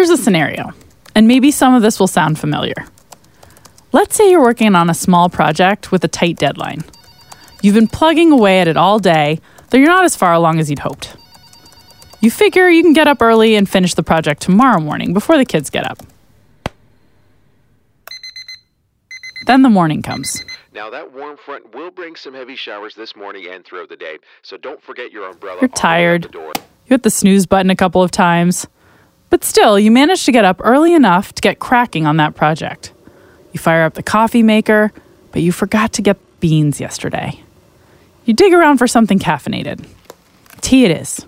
Here's a scenario, and maybe some of this will sound familiar. Let's say you're working on a small project with a tight deadline. You've been plugging away at it all day, though you're not as far along as you'd hoped. You figure you can get up early and finish the project tomorrow morning before the kids get up. Then the morning comes. Now, that warm front will bring some heavy showers this morning and throughout the day, so don't forget your umbrella. You're tired. You hit the snooze button a couple of times. But still, you manage to get up early enough to get cracking on that project. You fire up the coffee maker, but you forgot to get beans yesterday. You dig around for something caffeinated. Tea it is.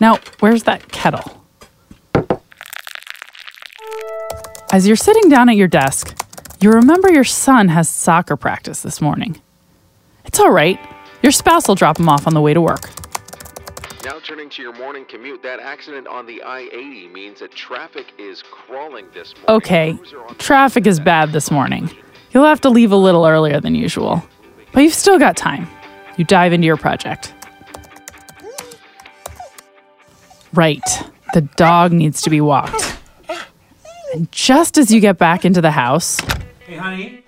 Now, where's that kettle? As you're sitting down at your desk, you remember your son has soccer practice this morning. It's all right. Your spouse will drop him off on the way to work. Now turning to your morning commute, that accident on the I-80 means that traffic is crawling this morning. Okay, traffic is bad this morning. You'll have to leave a little earlier than usual. But you've still got time. You dive into your project. Right, the dog needs to be walked. And just as you get back into the house, Hey, honey,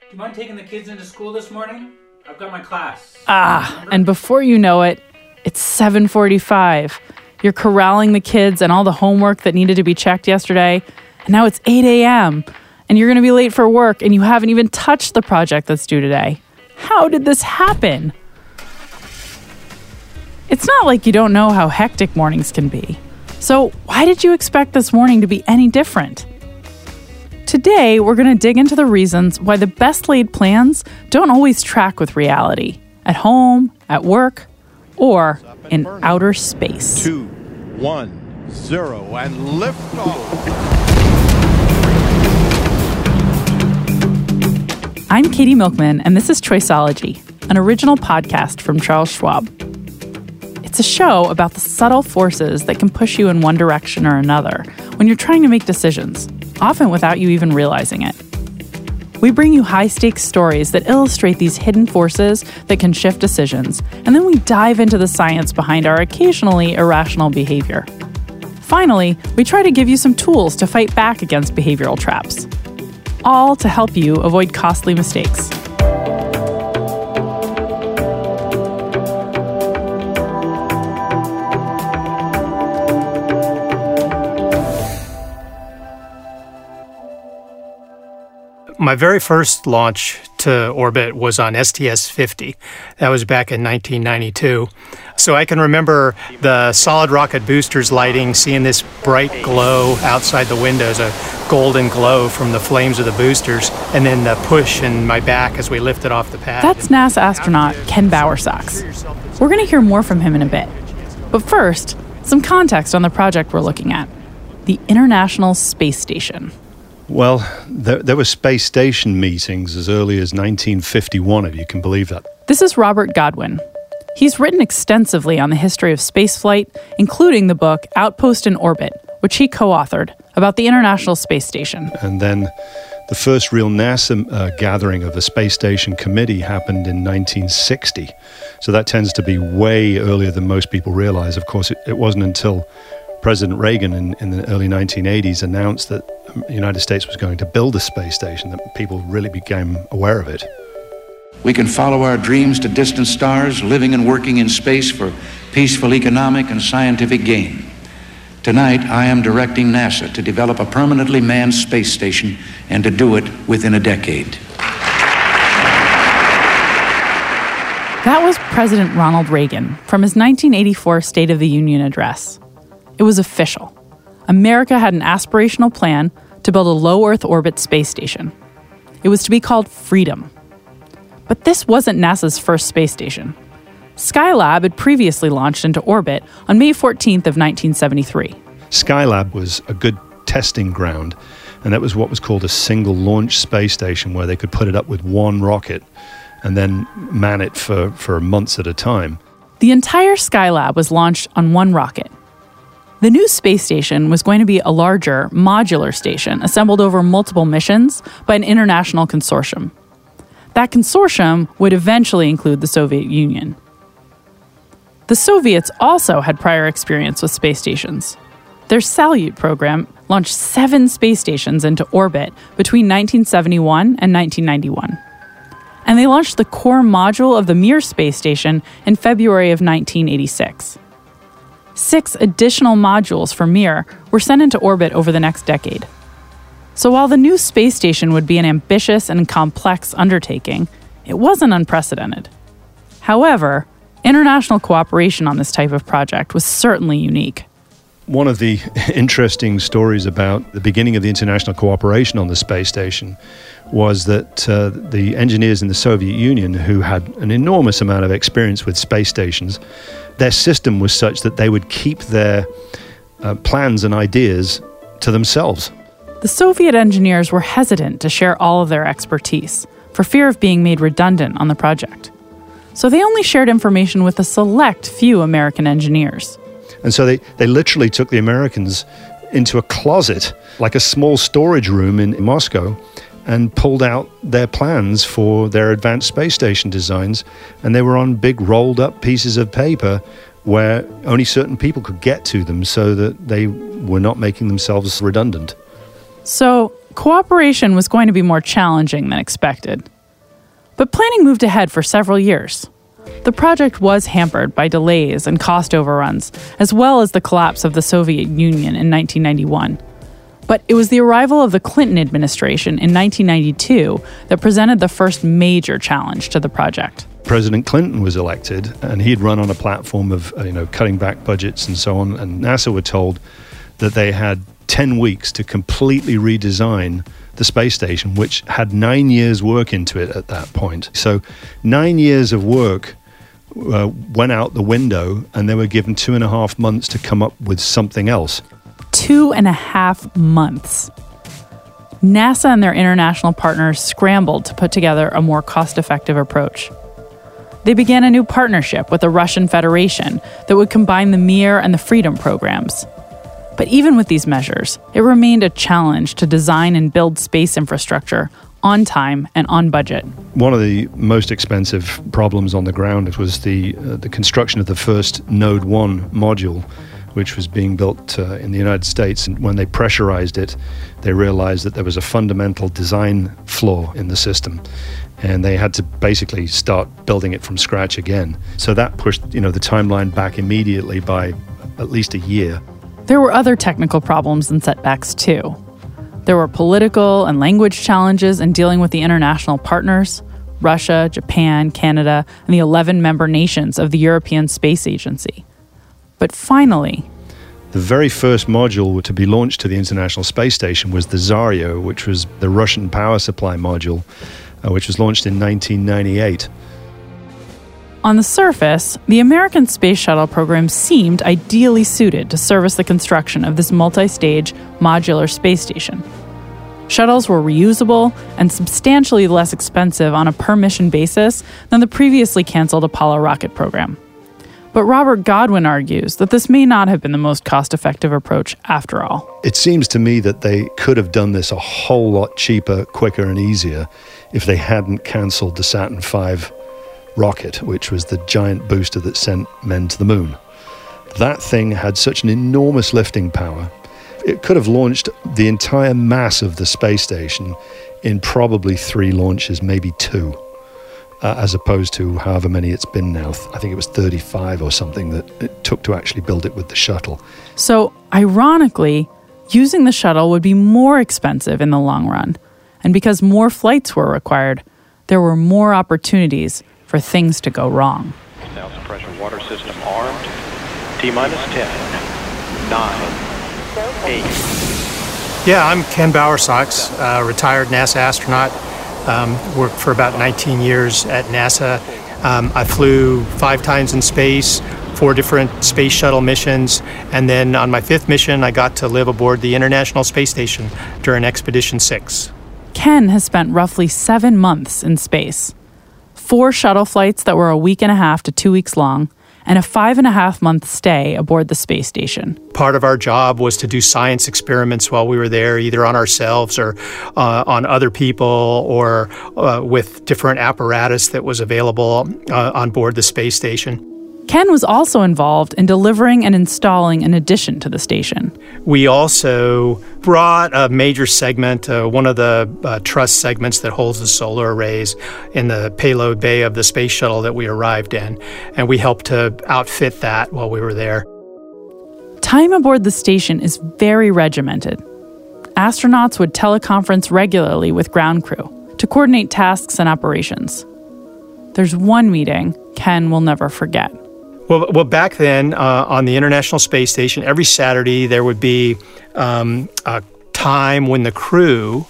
do you mind taking the kids into school this morning? I've got my class. ah, and before you know it, it's 7:45. You're corralling the kids and all the homework that needed to be checked yesterday, and now it's 8 a.m. and you're going to be late for work, and you haven't even touched the project that's due today. How did this happen? It's not like you don't know how hectic mornings can be. So, why did you expect this morning to be any different? Today, we're going to dig into the reasons why the best laid plans don't always track with reality at home, at work, or in outer space. Two, one, zero, and lift off. I'm Katie Milkman, and this is Choiceology, an original podcast from Charles Schwab. It's a show about the subtle forces that can push you in one direction or another when you're trying to make decisions, often without you even realizing it. We bring you high stakes stories that illustrate these hidden forces that can shift decisions, and then we dive into the science behind our occasionally irrational behavior. Finally, we try to give you some tools to fight back against behavioral traps, all to help you avoid costly mistakes. My very first launch to orbit was on STS 50. That was back in 1992. So I can remember the solid rocket boosters lighting, seeing this bright glow outside the windows, a golden glow from the flames of the boosters, and then the push in my back as we lifted off the pad. That's NASA astronaut Ken Bowersox. We're going to hear more from him in a bit. But first, some context on the project we're looking at the International Space Station. Well, there, there were space station meetings as early as 1951, if you can believe that. This is Robert Godwin. He's written extensively on the history of spaceflight, including the book Outpost in Orbit, which he co authored about the International Space Station. And then the first real NASA uh, gathering of the Space Station Committee happened in 1960. So that tends to be way earlier than most people realize. Of course, it, it wasn't until President Reagan in, in, the early 1980s announced that the United States was going to build a space station that people really became aware of it. We can follow our dreams to distant stars, living and working in space for peaceful economic and scientific gain. Tonight, I am directing NASA to develop a permanently manned space station and to do it within a decade. That was President Ronald Reagan from his 1984 State of the Union address. It was official. America had an aspirational plan to build a low Earth orbit space station. It was to be called Freedom. But this wasn't NASA's first space station. Skylab had previously launched into orbit on May 14th of 1973. Skylab was a good testing ground, and that was what was called a single launch space station where they could put it up with one rocket and then man it for, for months at a time. The entire Skylab was launched on one rocket. The new space station was going to be a larger, modular station assembled over multiple missions by an international consortium. That consortium would eventually include the Soviet Union. The Soviets also had prior experience with space stations. Their Salyut program launched seven space stations into orbit between 1971 and 1991. And they launched the core module of the Mir space station in February of 1986. Six additional modules for Mir were sent into orbit over the next decade. So while the new space station would be an ambitious and complex undertaking, it wasn't unprecedented. However, international cooperation on this type of project was certainly unique. One of the interesting stories about the beginning of the international cooperation on the space station was that uh, the engineers in the Soviet Union, who had an enormous amount of experience with space stations, their system was such that they would keep their uh, plans and ideas to themselves. The Soviet engineers were hesitant to share all of their expertise for fear of being made redundant on the project. So they only shared information with a select few American engineers. And so they, they literally took the Americans into a closet, like a small storage room in Moscow, and pulled out their plans for their advanced space station designs. And they were on big rolled up pieces of paper where only certain people could get to them so that they were not making themselves redundant. So, cooperation was going to be more challenging than expected. But planning moved ahead for several years. The project was hampered by delays and cost overruns, as well as the collapse of the Soviet Union in 1991. But it was the arrival of the Clinton administration in 1992 that presented the first major challenge to the project. President Clinton was elected, and he had run on a platform of you know cutting back budgets and so on. And NASA were told that they had 10 weeks to completely redesign the space station, which had nine years' work into it at that point. So, nine years of work uh, went out the window, and they were given two and a half months to come up with something else. Two and a half months. NASA and their international partners scrambled to put together a more cost effective approach. They began a new partnership with the Russian Federation that would combine the Mir and the Freedom programs. But even with these measures, it remained a challenge to design and build space infrastructure on time and on budget. One of the most expensive problems on the ground was the uh, the construction of the first Node 1 module which was being built uh, in the United States and when they pressurized it they realized that there was a fundamental design flaw in the system and they had to basically start building it from scratch again so that pushed you know the timeline back immediately by at least a year there were other technical problems and setbacks too. There were political and language challenges in dealing with the international partners Russia, Japan, Canada, and the 11 member nations of the European Space Agency. But finally, the very first module to be launched to the International Space Station was the Zarya, which was the Russian power supply module, uh, which was launched in 1998. On the surface, the American Space Shuttle program seemed ideally suited to service the construction of this multi stage modular space station. Shuttles were reusable and substantially less expensive on a per mission basis than the previously canceled Apollo rocket program. But Robert Godwin argues that this may not have been the most cost effective approach after all. It seems to me that they could have done this a whole lot cheaper, quicker, and easier if they hadn't canceled the Saturn V rocket, which was the giant booster that sent men to the moon. That thing had such an enormous lifting power. It could have launched the entire mass of the space station in probably three launches, maybe two, uh, as opposed to however many it's been now. I think it was 35 or something that it took to actually build it with the shuttle. So, ironically, using the shuttle would be more expensive in the long run. And because more flights were required, there were more opportunities for things to go wrong. Now suppression water system armed. T minus 10, 9, 8. Yeah, I'm Ken Bowersox, uh, retired NASA astronaut. Um, worked for about 19 years at NASA. Um, I flew five times in space, four different space shuttle missions, and then on my fifth mission, I got to live aboard the International Space Station during Expedition 6. Ken has spent roughly seven months in space four shuttle flights that were a week and a half to two weeks long, and a five and a half month stay aboard the space station. Part of our job was to do science experiments while we were there, either on ourselves or uh, on other people or uh, with different apparatus that was available uh, on board the space station. Ken was also involved in delivering and installing an addition to the station. We also brought a major segment, uh, one of the uh, truss segments that holds the solar arrays in the payload bay of the space shuttle that we arrived in, and we helped to outfit that while we were there. Time aboard the station is very regimented. Astronauts would teleconference regularly with ground crew to coordinate tasks and operations. There's one meeting Ken will never forget. Well, well, back then uh, on the International Space Station, every Saturday there would be um, a time when the crew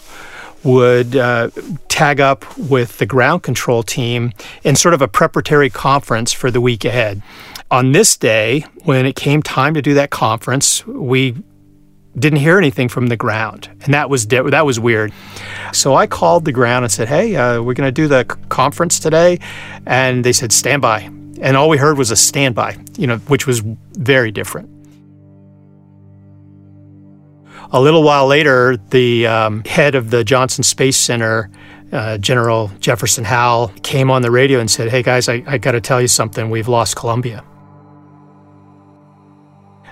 would uh, tag up with the ground control team in sort of a preparatory conference for the week ahead. On this day, when it came time to do that conference, we didn't hear anything from the ground, and that was that was weird. So I called the ground and said, "Hey, uh, we're going to do the conference today," and they said, "Stand by." And all we heard was a standby, you know, which was very different. A little while later, the um, head of the Johnson Space Center, uh, General Jefferson Howell, came on the radio and said, Hey guys, I, I got to tell you something. We've lost Columbia.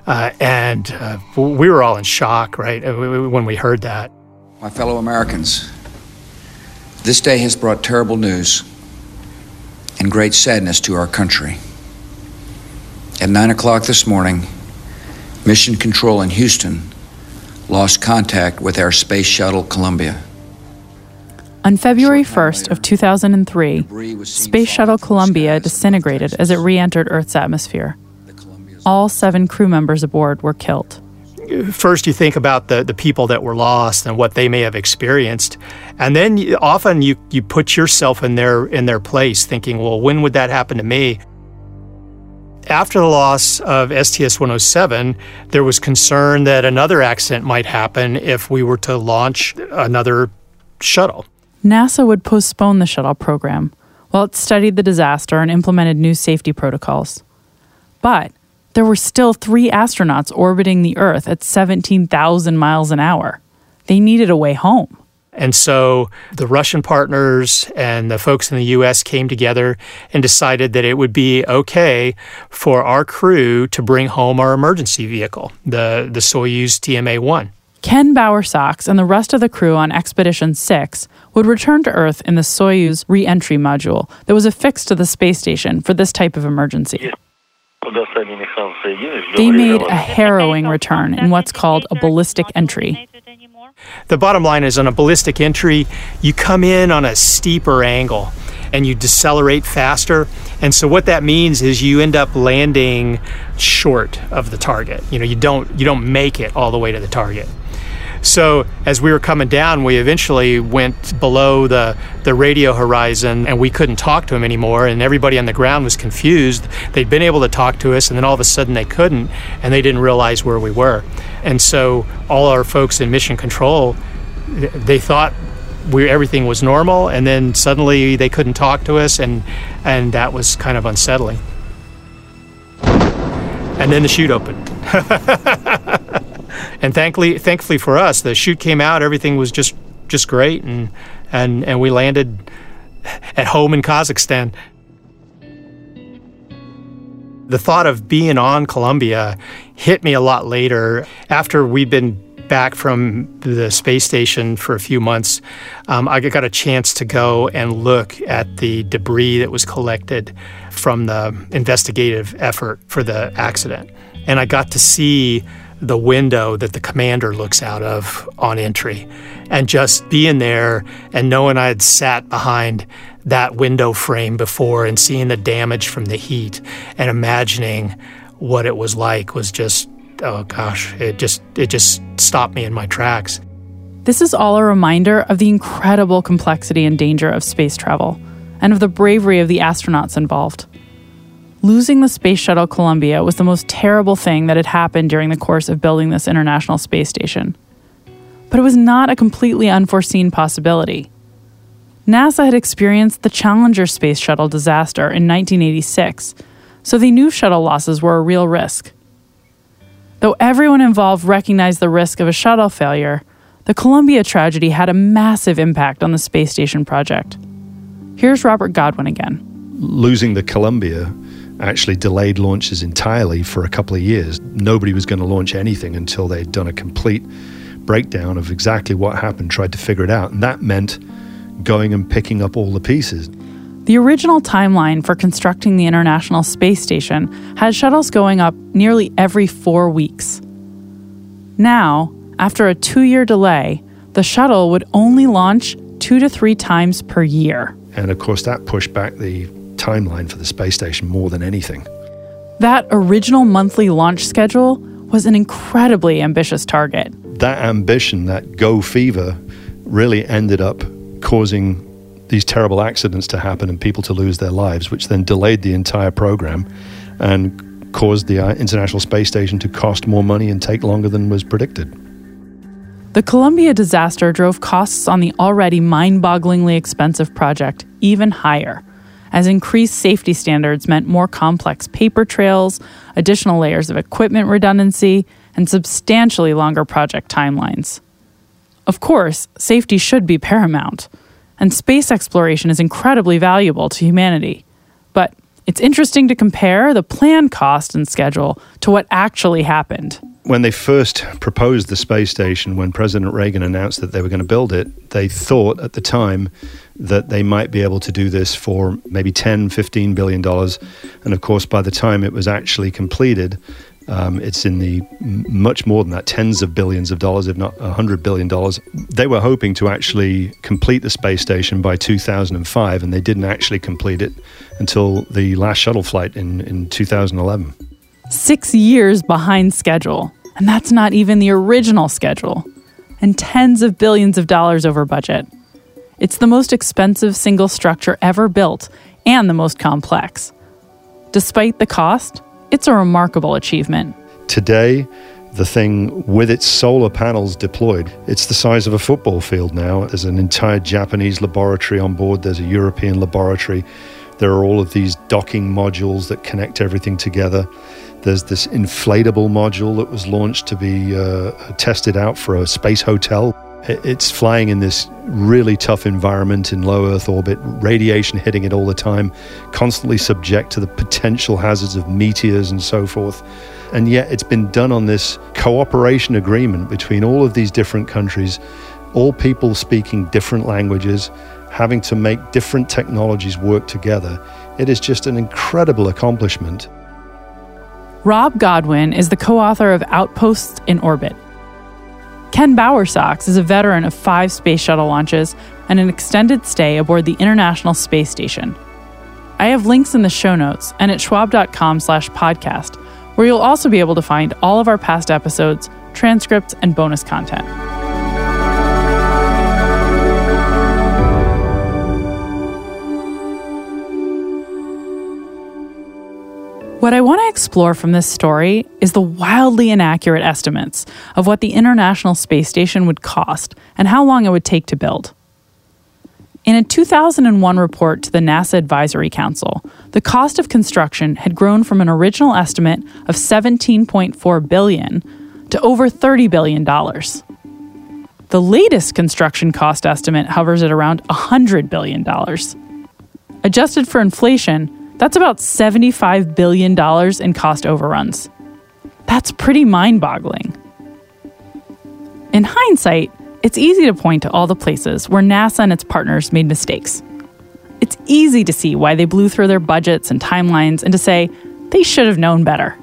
Uh, and uh, we were all in shock, right, uh, when we heard that. My fellow Americans, this day has brought terrible news and great sadness to our country. At 9 o'clock this morning, Mission Control in Houston lost contact with our space shuttle Columbia. On February 1st of 2003, Space Shuttle Columbia disintegrated as it re-entered Earth's atmosphere. All seven crew members aboard were killed first you think about the, the people that were lost and what they may have experienced. And then you, often you, you put yourself in their in their place thinking well when would that happen to me? After the loss of STS-107 there was concern that another accident might happen if we were to launch another shuttle. NASA would postpone the shuttle program. While it studied the disaster and implemented new safety protocols. But there were still three astronauts orbiting the Earth at 17,000 miles an hour. They needed a way home. And so the Russian partners and the folks in the US came together and decided that it would be okay for our crew to bring home our emergency vehicle, the, the Soyuz TMA 1. Ken Bowersox and the rest of the crew on Expedition 6 would return to Earth in the Soyuz re entry module that was affixed to the space station for this type of emergency. They made a harrowing return in what's called a ballistic entry. The bottom line is on a ballistic entry, you come in on a steeper angle and you decelerate faster. And so what that means is you end up landing short of the target. You know, you don't you don't make it all the way to the target. So as we were coming down, we eventually went below the, the radio horizon and we couldn't talk to him anymore. And everybody on the ground was confused. They'd been able to talk to us, and then all of a sudden they couldn't, and they didn't realize where we were. And so all our folks in mission control, they thought we, everything was normal, and then suddenly they couldn't talk to us, and, and that was kind of unsettling. And then the chute opened. and thankfully, thankfully for us, the chute came out. Everything was just just great, and and and we landed at home in Kazakhstan. The thought of being on Columbia hit me a lot later after we'd been back from the space station for a few months, um, I got a chance to go and look at the debris that was collected from the investigative effort for the accident. And I got to see the window that the commander looks out of on entry. And just being there and knowing I had sat behind that window frame before and seeing the damage from the heat and imagining what it was like was just oh gosh, it just it just stopped me in my tracks. This is all a reminder of the incredible complexity and danger of space travel and of the bravery of the astronauts involved. Losing the Space Shuttle Columbia was the most terrible thing that had happened during the course of building this International Space Station. But it was not a completely unforeseen possibility. NASA had experienced the Challenger Space Shuttle disaster in 1986, so they knew shuttle losses were a real risk. Though everyone involved recognized the risk of a shuttle failure, the Columbia tragedy had a massive impact on the space station project. Here's Robert Godwin again. Losing the Columbia actually delayed launches entirely for a couple of years. Nobody was going to launch anything until they'd done a complete breakdown of exactly what happened, tried to figure it out. And that meant going and picking up all the pieces. The original timeline for constructing the International Space Station had shuttles going up nearly every four weeks. Now, after a two year delay, the shuttle would only launch two to three times per year. And of course, that pushed back the timeline for the space station more than anything. That original monthly launch schedule was an incredibly ambitious target. That ambition, that go fever, really ended up causing these terrible accidents to happen and people to lose their lives, which then delayed the entire program and caused the uh, International Space Station to cost more money and take longer than was predicted. The Columbia disaster drove costs on the already mind bogglingly expensive project even higher, as increased safety standards meant more complex paper trails, additional layers of equipment redundancy, and substantially longer project timelines. Of course, safety should be paramount, and space exploration is incredibly valuable to humanity. It's interesting to compare the planned cost and schedule to what actually happened. When they first proposed the space station, when President Reagan announced that they were going to build it, they thought at the time that they might be able to do this for maybe 10, 15 billion dollars. And of course, by the time it was actually completed, um, it's in the much more than that, tens of billions of dollars, if not a hundred billion dollars. They were hoping to actually complete the space station by 2005, and they didn't actually complete it until the last shuttle flight in, in 2011. Six years behind schedule, and that's not even the original schedule, and tens of billions of dollars over budget. It's the most expensive single structure ever built and the most complex. Despite the cost, it's a remarkable achievement. Today, the thing with its solar panels deployed, it's the size of a football field now. There's an entire Japanese laboratory on board, there's a European laboratory. There are all of these docking modules that connect everything together. There's this inflatable module that was launched to be uh, tested out for a space hotel. It's flying in this really tough environment in low Earth orbit, radiation hitting it all the time, constantly subject to the potential hazards of meteors and so forth. And yet it's been done on this cooperation agreement between all of these different countries, all people speaking different languages, having to make different technologies work together. It is just an incredible accomplishment. Rob Godwin is the co author of Outposts in Orbit Ken Bowersox is a veteran of five space shuttle launches and an extended stay aboard the International Space Station. I have links in the show notes and at schwab.com slash podcast, where you'll also be able to find all of our past episodes, transcripts, and bonus content. What I want to explore from this story is the wildly inaccurate estimates of what the International Space Station would cost and how long it would take to build. In a 2001 report to the NASA Advisory Council, the cost of construction had grown from an original estimate of 17.4 billion to over 30 billion dollars. The latest construction cost estimate hovers at around 100 billion dollars. Adjusted for inflation, that's about $75 billion in cost overruns. That's pretty mind boggling. In hindsight, it's easy to point to all the places where NASA and its partners made mistakes. It's easy to see why they blew through their budgets and timelines and to say they should have known better.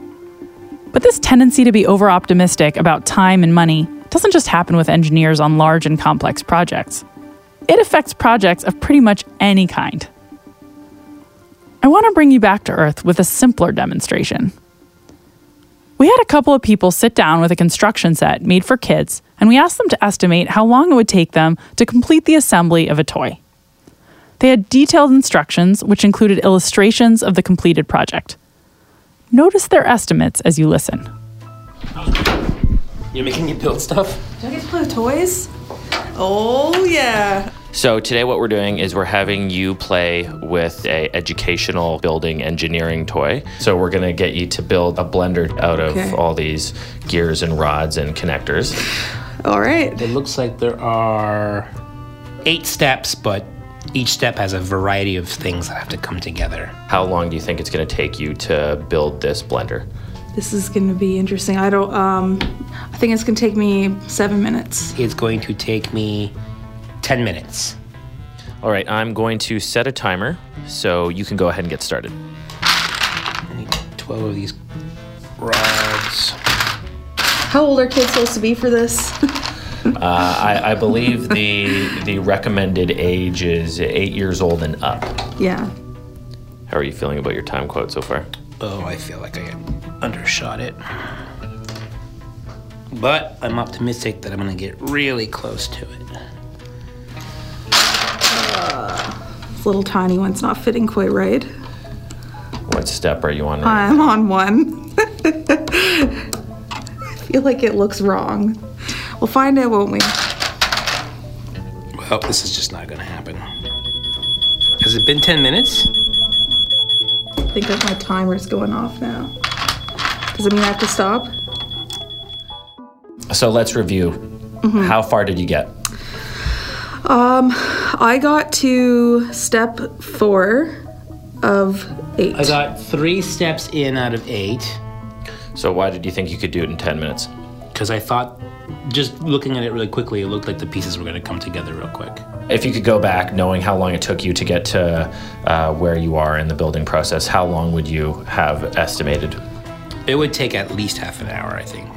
But this tendency to be over optimistic about time and money doesn't just happen with engineers on large and complex projects. It affects projects of pretty much any kind. I want to bring you back to Earth with a simpler demonstration. We had a couple of people sit down with a construction set made for kids, and we asked them to estimate how long it would take them to complete the assembly of a toy. They had detailed instructions, which included illustrations of the completed project. Notice their estimates as you listen. You're making me build stuff? Do I get to play with toys? Oh, yeah. So today what we're doing is we're having you play with a educational building engineering toy. So we're going to get you to build a blender out of Okay. all these gears and rods and connectors. All right. It looks like there are eight steps, but each step has a variety of things that have to come together. How long do you think it's going to take you to build this blender? This is going to be interesting. I don't. Um, I think it's going to take me seven minutes. It's going to take me 10 minutes. All right, I'm going to set a timer so you can go ahead and get started. I need 12 of these rods. How old are kids supposed to be for this? Uh, I, I believe the the recommended age is eight years old and up. yeah. How are you feeling about your time quote so far? Oh, I feel like I undershot it. But I'm optimistic that I'm going to get really close to it. This little tiny one's not fitting quite right. What step are you on? Right I'm on one. I feel like it looks wrong. We'll find out, won't we? Well, this is just not going to happen. Has it been 10 minutes? I think that my timer's going off now. Does it mean I have to stop? So let's review. Mm-hmm. How far did you get? Um, I got to step four of eight. I got three steps in out of eight So why did you think you could do it in 10 minutes? because I thought, just looking at it really quickly, it looked like the pieces were going to come together real quick. If you could go back, knowing how long it took you to get to uh, where you are in the building process, how long would you have estimated? It would take at least half an hour, I think.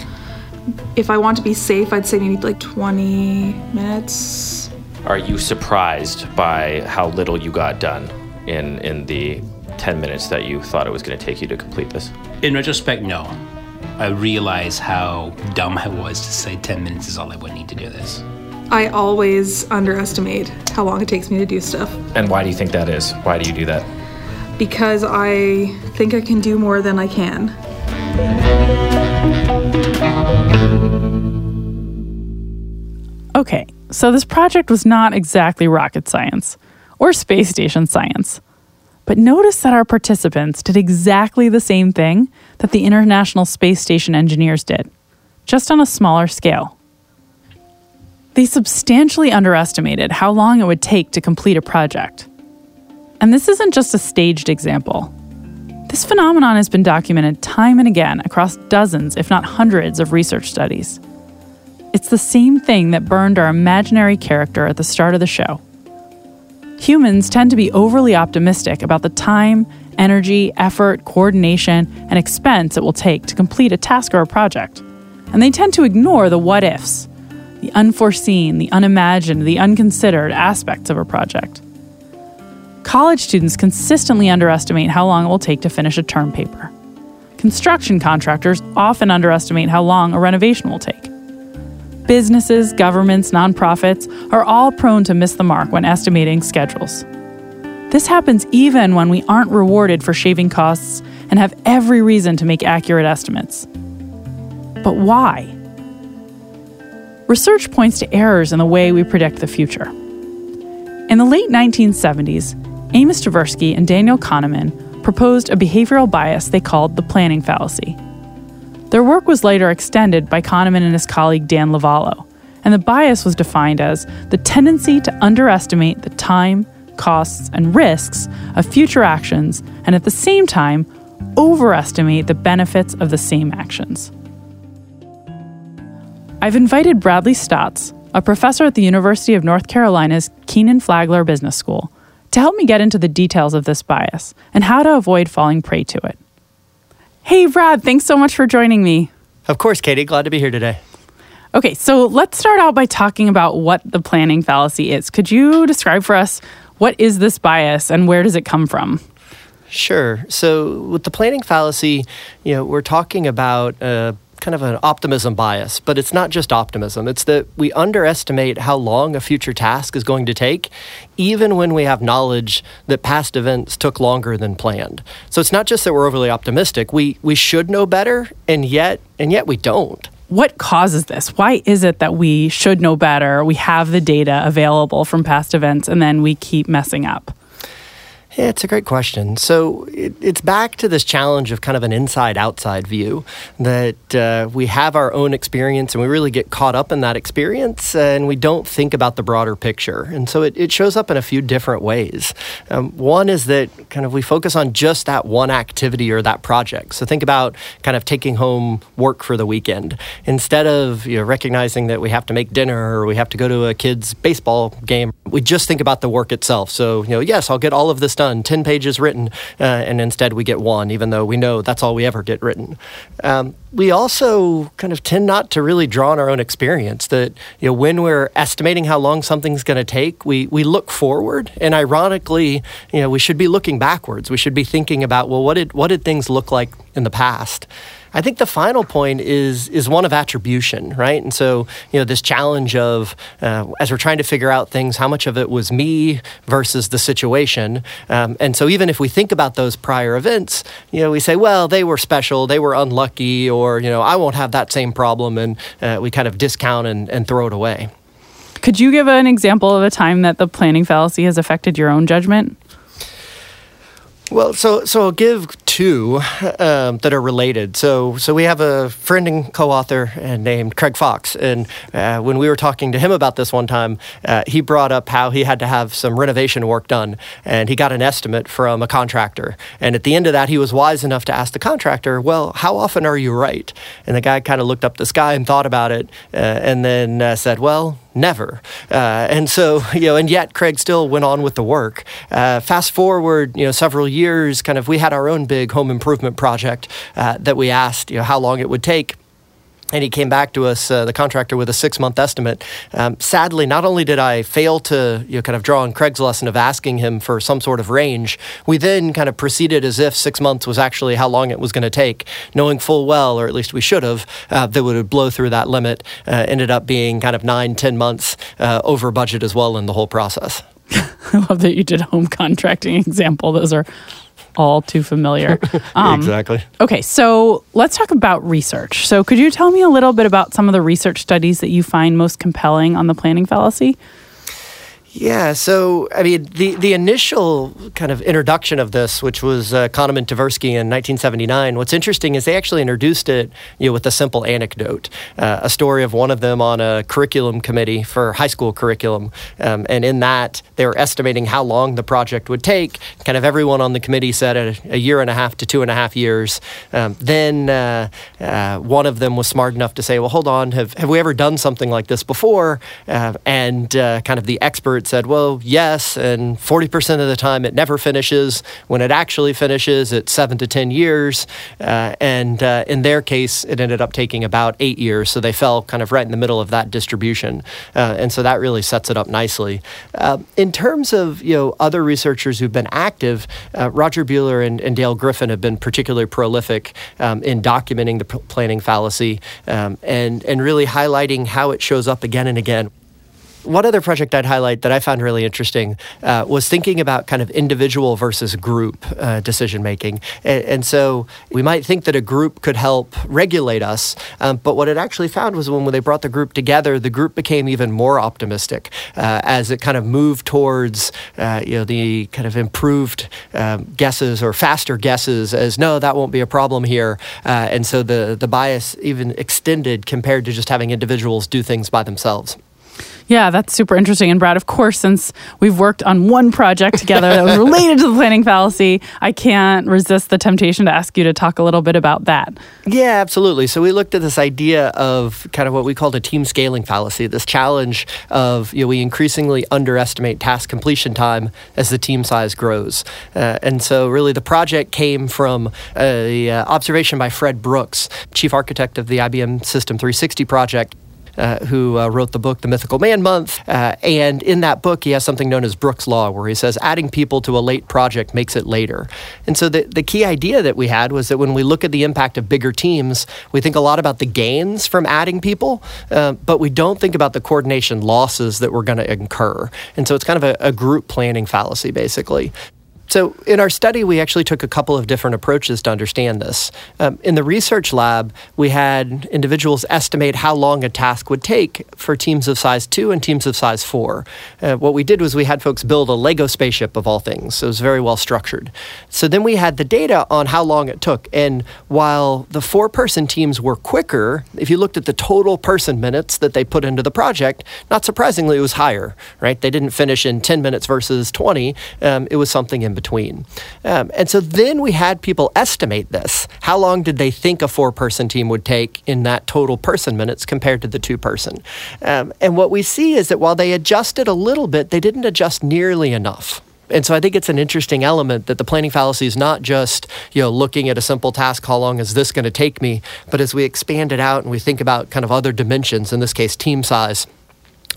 If I want to be safe, I'd say maybe like 20 minutes. Are you surprised by how little you got done in in the 10 minutes that you thought it was going to take you to complete this? In retrospect, no. I realize how dumb I was to say 10 minutes is all I would need to do this. I always underestimate how long it takes me to do stuff And why do you think that is? Why do you do that? because I think I can do more than I can. Okay, so this project was not exactly rocket science or space station science. But notice that our participants did exactly the same thing that the International Space Station engineers did, just on a smaller scale. They substantially underestimated how long it would take to complete a project. And this isn't just a staged example. This phenomenon has been documented time and again across dozens, if not hundreds, of research studies. It's the same thing that burned our imaginary character at the start of the show. Humans tend to be overly optimistic about the time, energy, effort, coordination, and expense it will take to complete a task or a project. And they tend to ignore the what ifs, the unforeseen, the unimagined, the unconsidered aspects of a project. College students consistently underestimate how long it will take to finish a term paper. Construction contractors often underestimate how long a renovation will take. Businesses, governments, nonprofits are all prone to miss the mark when estimating schedules. This happens even when we aren't rewarded for shaving costs and have every reason to make accurate estimates. But why? Research points to errors in the way we predict the future. In the late 1970s, Amos Tversky and Daniel Kahneman proposed a behavioral bias they called the planning fallacy. Their work was later extended by Kahneman and his colleague Dan Lovallo, and the bias was defined as the tendency to underestimate the time, costs, and risks of future actions, and at the same time, overestimate the benefits of the same actions. I've invited Bradley Staats, a professor at the University of North Carolina's Kenan Flagler Business School, to help me get into the details of this bias and how to avoid falling prey to it. Hey, Brad, thanks so much for joining me. Of course, Katie. Glad to be here today. Okay, so let's start out by talking about what the planning fallacy is. Could you describe for us what is this bias and where does it come from? Sure. So, with the planning fallacy, you know, we're talking about uh, kind of an optimism bias, but it's not just optimism. It's that we underestimate how long a future task is going to take, even when we have knowledge that past events took longer than planned. So, it's not just that we're overly optimistic. We we should know better, and yet and yet we don't. What causes this? Why is it that we should know better? We have the data available from past events and then we keep messing up. Yeah, it's a great question. So it, it's back to this challenge of kind of an inside outside view that uh, we have our own experience and we really get caught up in that experience and we don't think about the broader picture. And so it, it shows up in a few different ways. Um, one is that kind of we focus on just that one activity or that project. So think about kind of taking home work for the weekend instead of you know, recognizing that we have to make dinner or we have to go to a kid's baseball game. We just think about the work itself. So, you know, yes, I'll get all of this done done, 10 pages written, uh, and instead we get one, even though we know that's all we ever get written. Um, we also kind of tend not to really draw on our own experience that you know when we're estimating how long something's going to take we we look forward and ironically you know we should be looking backwards we should be thinking about well what did what did things look like in the past I think the final point is is one of attribution, right? And so you know this challenge of uh, as we're trying to figure out things, how much of it was me versus the situation, um, and so even if we think about those prior events, you know we say, well, they were special, they were unlucky, or you know I won't have that same problem, and uh, we kind of discount and, and throw it away. Could you give an example of a time that the planning fallacy has affected your own judgment? Well, so so I'll give two um, that are related. So so we have a friend and co-author uh, named Craig Fox, and uh, when we were talking to him about this one time, uh, he brought up how he had to have some renovation work done, and he got an estimate from a contractor. And at the end of that, he was wise enough to ask the contractor, "Well, how often are you right?" And the guy kind of looked up the sky and thought about it, uh, and then uh, said, "Well." never. Uh, and so, you know, and yet Craig still went on with the work. Uh, fast forward, you know, several years, kind of, we had our own big home improvement project uh, that we asked, you know, how long it would take and he came back to us, uh, the contractor, with a six month estimate. Um, sadly, not only did I fail to you know, kind of draw on Craig's lesson of asking him for some sort of range, we then kind of proceeded as if six months was actually how long it was going to take, knowing full well, or at least we should have, uh, that would blow through that limit. Uh, ended up being kind of nine, ten months uh, over budget as well in the whole process. I love that you did home contracting example. Those are all too familiar. Um, exactly. Okay, so let's talk about research. So, could you tell me a little bit about some of the research studies that you find most compelling on the planning fallacy? Yeah, so I mean, the, the initial kind of introduction of this, which was uh, Kahneman Tversky in 1979, what's interesting is they actually introduced it you know, with a simple anecdote, uh, a story of one of them on a curriculum committee for high school curriculum. Um, and in that, they were estimating how long the project would take. Kind of everyone on the committee said a, a year and a half to two and a half years. Um, then uh, uh one of them was smart enough to say, well, hold on, have, have we ever done something like this before? Uh, and uh, kind of the expert said, well, yes, and 40% of the time it never finishes. When it actually finishes, it's seven to 10 years. Uh, and uh, in their case, it ended up taking about eight years. So they fell kind of right in the middle of that distribution. Uh, and so that really sets it up nicely. Uh, in terms of you know other researchers who've been active, uh, Roger Buehler and, and, Dale Griffin have been particularly prolific um, in documenting the planning fallacy um, and, and really highlighting how it shows up again and again. One other project I'd highlight that I found really interesting uh, was thinking about kind of individual versus group uh, decision making. And, and, so we might think that a group could help regulate us, um, but what it actually found was when they brought the group together, the group became even more optimistic uh, as it kind of moved towards uh, you know the kind of improved um, guesses or faster guesses as no, that won't be a problem here. Uh, and so the the bias even extended compared to just having individuals do things by themselves. Yeah, that's super interesting. And Brad, of course, since we've worked on one project together that was related to the planning fallacy, I can't resist the temptation to ask you to talk a little bit about that. Yeah, absolutely. So we looked at this idea of kind of what we called a team scaling fallacy, this challenge of you know, we increasingly underestimate task completion time as the team size grows. Uh, and so really the project came from a uh, observation by Fred Brooks, chief architect of the IBM System 360 project who uh, wrote the book The Mythical Man Month. Uh, and in that book, he has something known as Brooks' Law, where he says adding people to a late project makes it later. And so the, the key idea that we had was that when we look at the impact of bigger teams, we think a lot about the gains from adding people, uh, but we don't think about the coordination losses that we're going to incur. And so it's kind of a, a group planning fallacy, basically So, in our study, we actually took a couple of different approaches to understand this. Um, in the research lab, we had individuals estimate how long a task would take for teams of size two and teams of size four. Uh, what we did was we had folks build a Lego spaceship of all things, so it was very well structured. So, then we had the data on how long it took. And while the four person teams were quicker, if you looked at the total person minutes that they put into the project, not surprisingly, it was higher, right? They didn't finish in 10 minutes versus 20, um, it was something in between. Um, and so then we had people estimate this. How long did they think a four person team would take in that total person minutes compared to the two person? Um, and what we see is that while they adjusted a little bit, they didn't adjust nearly enough. And so I think it's an interesting element that the planning fallacy is not just, you know, looking at a simple task, how long is this going to take me? But as we expand it out and we think about kind of other dimensions, in this case, team size,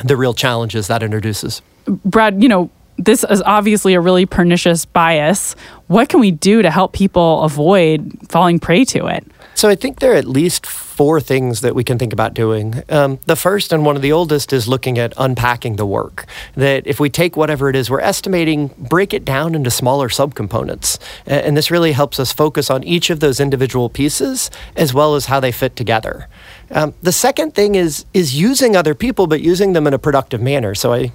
the real challenges that introduces. Brad, you know, this is obviously a really pernicious bias. What can we do to help people avoid falling prey to it? So I think there are at least four things that we can think about doing. Um, the first and one of the oldest is looking at unpacking the work. That if we take whatever it is we're estimating, break it down into smaller subcomponents. And this really helps us focus on each of those individual pieces as well as how they fit together. Um, the second thing is is using other people, but using them in a productive manner. So I,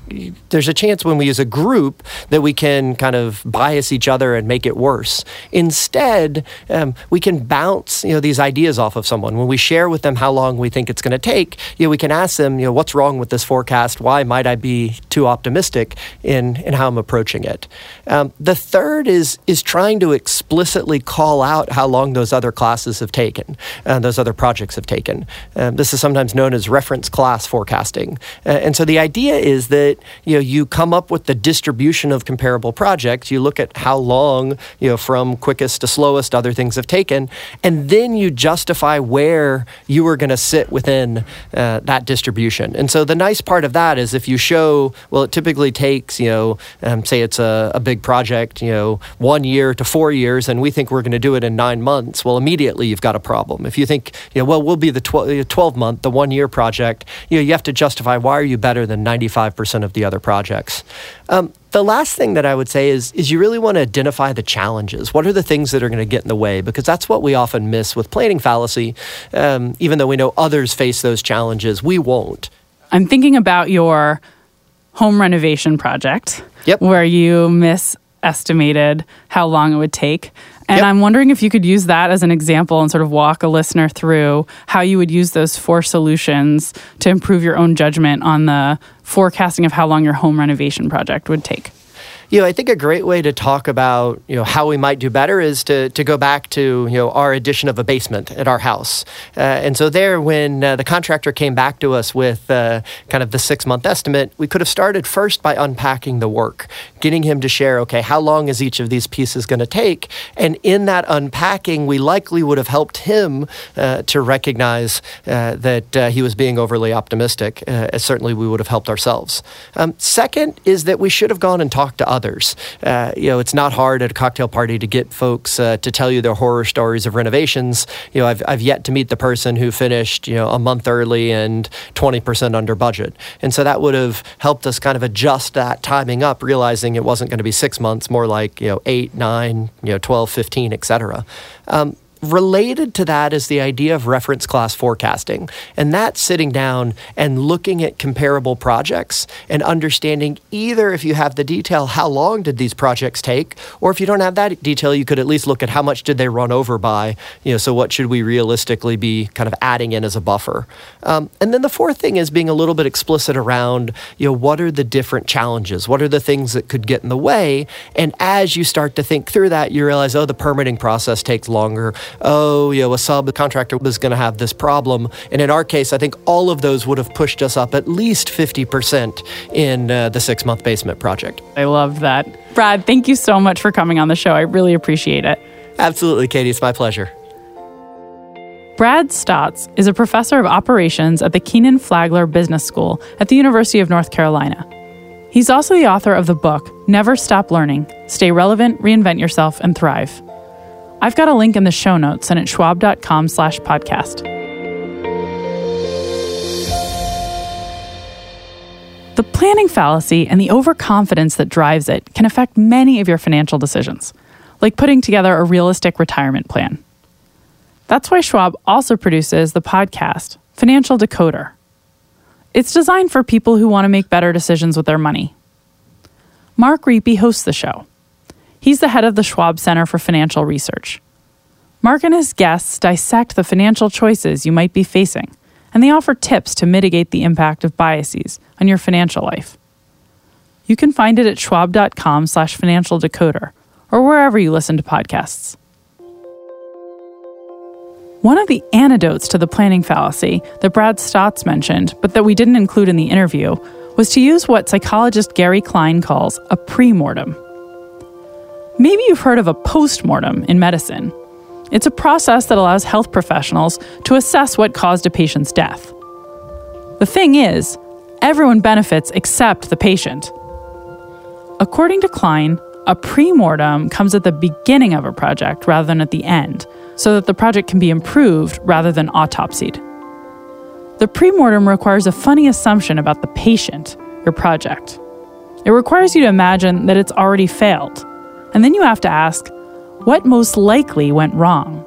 there's a chance when we use a group that we can kind of bias each other and make it worse. Instead, um, we can bounce you know these ideas off of someone when we share with them how long we think it's going to take. You know, we can ask them, you know, what's wrong with this forecast? Why might I be too optimistic in in how I'm approaching it? Um, the third is is trying to explicitly call out how long those other classes have taken, uh, those other projects have taken. Um, this is sometimes known as reference class forecasting. Uh, and so the idea is that you know you come up with the distribution of comparable projects. You look at how long you know from quickest to slowest other things have taken, and then you justify where you are going to sit within uh, that distribution. And so the nice part of that is if you show well, it typically takes you know um, say it's a, a big project you know one year to four years, and we think we're going to do it in nine months. Well, immediately you've got a problem. If you think you know well we'll be the 12 12 month, the one year project, you know, you have to justify why are you better than 95% of the other projects. Um, the last thing that I would say is is you really want to identify the challenges. What are the things that are going to get in the way? Because that's what we often miss with planning fallacy. Um, even though we know others face those challenges, we won't. I'm thinking about your home renovation project, yep. where you misestimated how long it would take. And Yep. I'm wondering if you could use that as an example and sort of walk a listener through how you would use those four solutions to improve your own judgment on the forecasting of how long your home renovation project would take. You know, I think a great way to talk about you know how we might do better is to to go back to you know our addition of a basement at our house, uh, and so there when uh, the contractor came back to us with uh, kind of the six month estimate, we could have started first by unpacking the work, getting him to share okay how long is each of these pieces going to take, and in that unpacking, we likely would have helped him uh, to recognize uh, that uh, he was being overly optimistic. Uh, as certainly, we would have helped ourselves. Um, second is that we should have gone and talked to others. Uh, you know, it's not hard at a cocktail party to get folks uh, to tell you their horror stories of renovations. You know, I've, I've yet to meet the person who finished, you know, a month early and 20% under budget. And so that would have helped us kind of adjust that timing up, realizing it wasn't going to be six months, more like, you know, eight, nine, you know, 12, 15, et cetera. Um, related to that is the idea of reference class forecasting. And that's sitting down and looking at comparable projects and understanding either if you have the detail, how long did these projects take? Or if you don't have that detail, you could at least look at how much did they run over by? You know, so what should we realistically be kind of adding in as a buffer? Um, and then the fourth thing is being a little bit explicit around, you know, what are the different challenges? What are the things that could get in the way? And as you start to think through that, you realize, oh, the permitting process takes longer oh, you know, a subcontractor was going to have this problem. And in our case, I think all of those would have pushed us up at least 50% in uh, the six month basement project. I love that. Brad, thank you so much for coming on the show. I really appreciate it. Absolutely, Katie. It's my pleasure. Brad Staats is a professor of operations at the Kenan Flagler Business School at the University of North Carolina. He's also the author of the book Never Stop Learning Stay Relevant, Reinvent Yourself, and Thrive. I've got a link in the show notes and at schwab.com slash podcast. The planning fallacy and the overconfidence that drives it can affect many of your financial decisions, like putting together a realistic retirement plan. That's why Schwab also produces the podcast, Financial Decoder. It's designed for people who want to make better decisions with their money. Mark Riepe hosts the show. He's the head of the Schwab Center for Financial Research. Mark and his guests dissect the financial choices you might be facing, and they offer tips to mitigate the impact of biases on your financial life. You can find it at schwab.com slash financial decoder or wherever you listen to podcasts. One of the antidotes to the planning fallacy that Brad Staats mentioned, but that we didn't include in the interview, was to use what psychologist Gary Klein calls a pre-mortem. Maybe you've heard of a post-mortem in medicine. It's a process that allows health professionals to assess what caused a patient's death. The thing is, everyone benefits except the patient. According to Klein, a pre-mortem comes at the beginning of a project rather than at the end – so that the project can be improved rather than autopsied. The premortem requires a funny assumption about the patient, your project. It requires you to imagine that it's already failed. And then you have to ask, what most likely went wrong?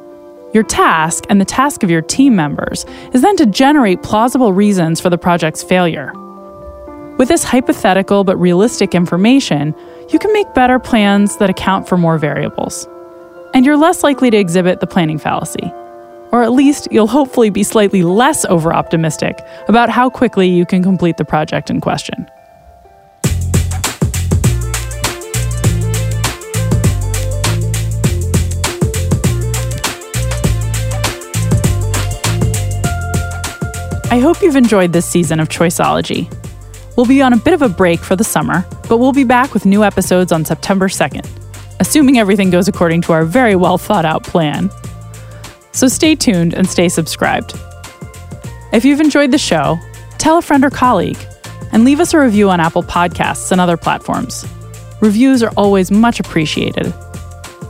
Your task and the task of your team members is then to generate plausible reasons for the project's failure. With this hypothetical but realistic information, you can make better plans that account for more variables and you're less likely to exhibit the planning fallacy. Or at least you'll hopefully be slightly less over optimistic about how quickly you can complete the project in question. I hope you've enjoyed this season of Choiceology. We'll be on a bit of a break for the summer, but we'll be back with new episodes on September 2nd assuming everything goes according to our very well thought out plan. So stay tuned and stay subscribed. If you've enjoyed the show, tell a friend or colleague, and leave us a review on Apple Podcasts and other platforms. Reviews are always much appreciated.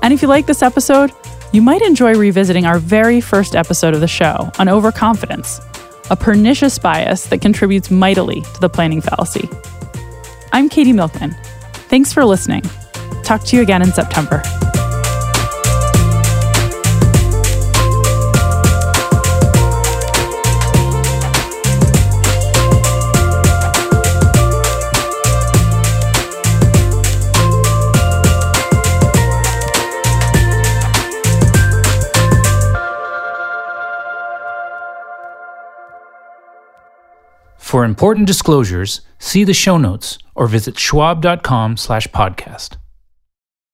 And if you like this episode, you might enjoy revisiting our very first episode of the show on overconfidence, a pernicious bias that contributes mightily to the planning fallacy. I'm Katie Milkman. Thanks for listening. Talk to you again in September. For important disclosures, see the show notes or visit schwab.com slash podcast.